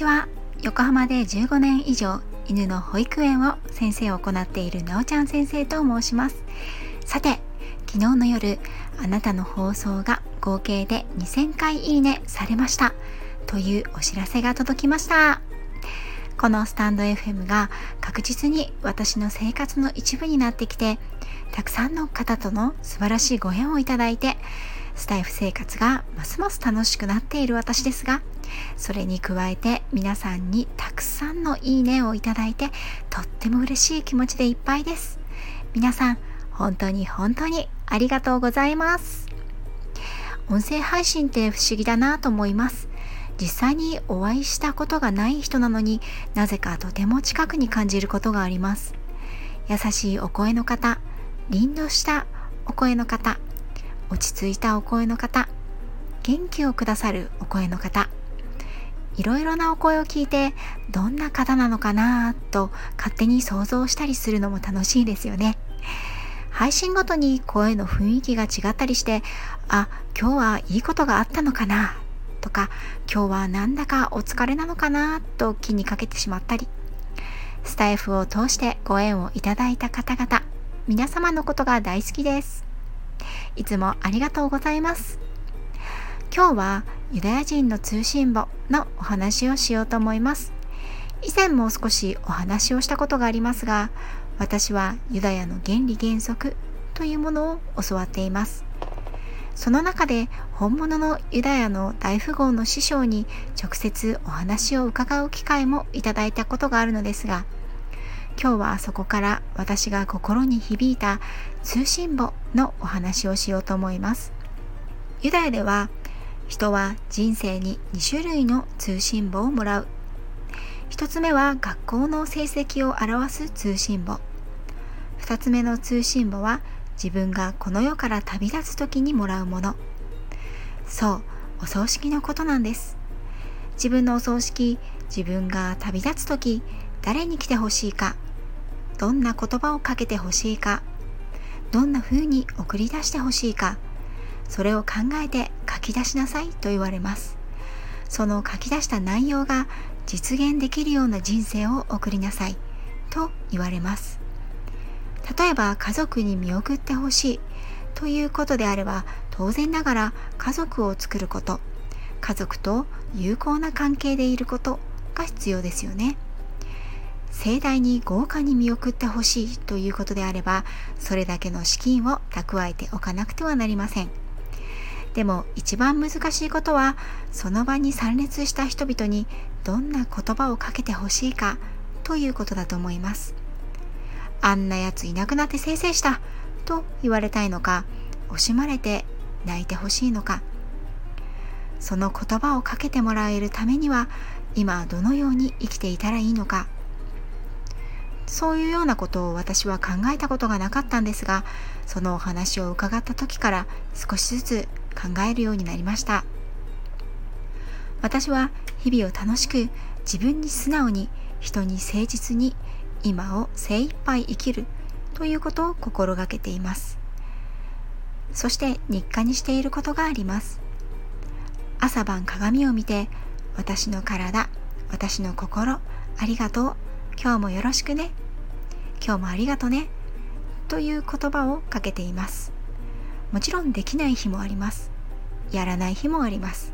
ちは。横浜で15年以上犬の保育園を先生を行っているなおちゃん先生と申します。さて昨日の夜あなたの放送が合計で2000回いいねされました。というお知らせが届きました。このスタンド FM が確実に私の生活の一部になってきてたくさんの方との素晴らしいご縁をいただいてスタイフ生活がますます楽しくなっている私ですがそれに加えて皆さんにたくさんのいいねをいただいてとっても嬉しい気持ちでいっぱいです。皆さん本当に本当にありがとうございます。音声配信って不思議だなと思います。実際にお会いしたことがない人なのになぜかとても近くに感じることがあります。優しいお声の方凛としたお声の方落ち着いたお声の方元気をくださるお声の方いろいろなお声を聞いてどんな方なのかなと勝手に想像したりするのも楽しいですよね。配信ごとに声の雰囲気が違ったりしてあ今日はいいことがあったのかなとか今日はなんだかお疲れなのかなと気にかけてしまったりスタイフを通してご縁をいただいた方々皆様のことが大好きです。いつもありがとうございます。今日はユダヤ人の通信簿のお話をしようと思います。以前も少しお話をしたことがありますが私はユダヤの原理原則というものを教わっています。その中で本物のユダヤの大富豪の師匠に直接お話を伺う機会もいただいたことがあるのですが今日はそこから私が心に響いた通信簿のお話をしようと思います。ユダヤでは人は人生に2種類の通信簿をもらう。1つ目は学校の成績を表す通信簿。2つ目の通信簿は自分がこの世から旅立つ時にもらうもの。そうお葬式のことなんです。自分のお葬式自分が旅立つ時誰に来てほしいかどんな言葉をかけてほしいかどんな風に送り出してほしいかそれを考えて書き出しなさいと言われますその書き出した内容が実現できるような人生を送りなさいと言われます例えば家族に見送ってほしいということであれば当然ながら家族を作ること家族と有効な関係でいることが必要ですよね。盛大に豪華に見送ってほしいということであればそれだけの資金を蓄えておかなくてはなりません。でも一番難しいことはその場に参列した人々にどんな言葉をかけてほしいかということだと思います。あんなやついなくなってせいせいしたと言われたいのか惜しまれて泣いてほしいのか。その言葉をかけてもらえるためには今どのように生きていたらいいのか。そういうようなことを私は考えたことがなかったんですがそのお話を伺った時から少しずつ考えるようになりました。私は日々を楽しく自分に素直に人に誠実に今を精一杯生きるということを心がけています。そして日課にしていることがあります。朝晩鏡を見て私の体私の心ありがとう。今日もよろしくね。今日もありがとね。という言葉をかけています。もちろんできない日もあります。やらない日もあります。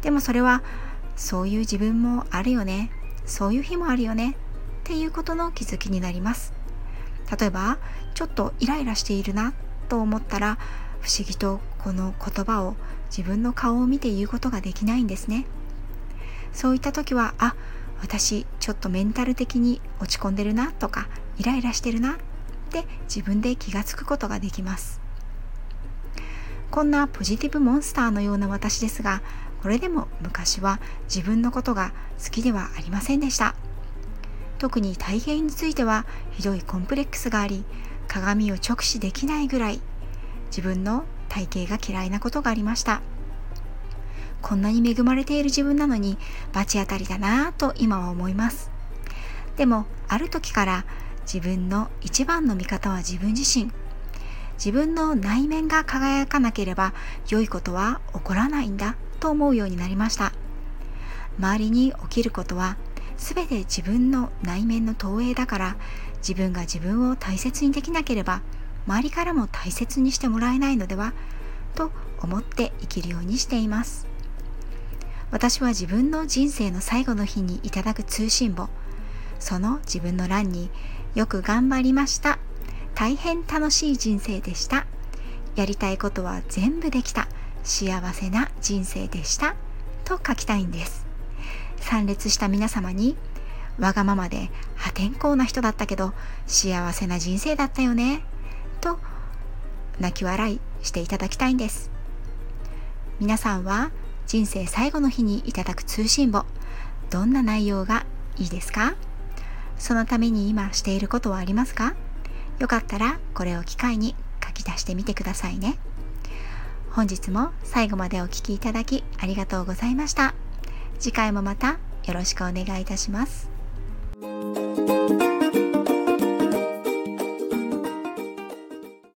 でもそれはそういう自分もあるよね。そういう日もあるよね。っていうことの気づきになります。例えばちょっとイライラしているな。と思ったら不思議とこの言葉を自分の顔を見て言うことができないんですね。そういった時はあ私ちょっとメンタル的に落ち込んでるなとかイライラしてるなって自分で気がつくことができます。こんなポジティブモンスターのような私ですがこれでも昔は自分のことが好きではありませんでした。特に体型についてはひどいコンプレックスがあり鏡を直視できないぐらい自分の体型が嫌いなことがありました。こんなに恵まれている自分なのに罰当たりだなぁと今は思います。でもある時から自分の一番の味方は自分自身。自分の内面が輝かなければ良いことは起こらないんだと思うようになりました。周りに起きることは全て自分の内面の投影だから自分が自分を大切にできなければ周りからも大切にしてもらえないのではと思って生きるようにしています。私は自分の人生の最後の日にいただく通信簿。その自分の欄によく頑張りました。大変楽しい人生でした。やりたいことは全部できた。幸せな人生でした。と書きたいんです。参列した皆様にわがままで破天荒な人だったけど幸せな人生だったよね。と泣き笑いしていただきたいんです。皆さんは人生最後の日にいただく通信簿。どんな内容がいいですか？そのために今していることはありますか？よかったらこれを機会に書き出してみてくださいね。本日も最後までお聴きいただきありがとうございました。次回もまたよろしくお願いいたします。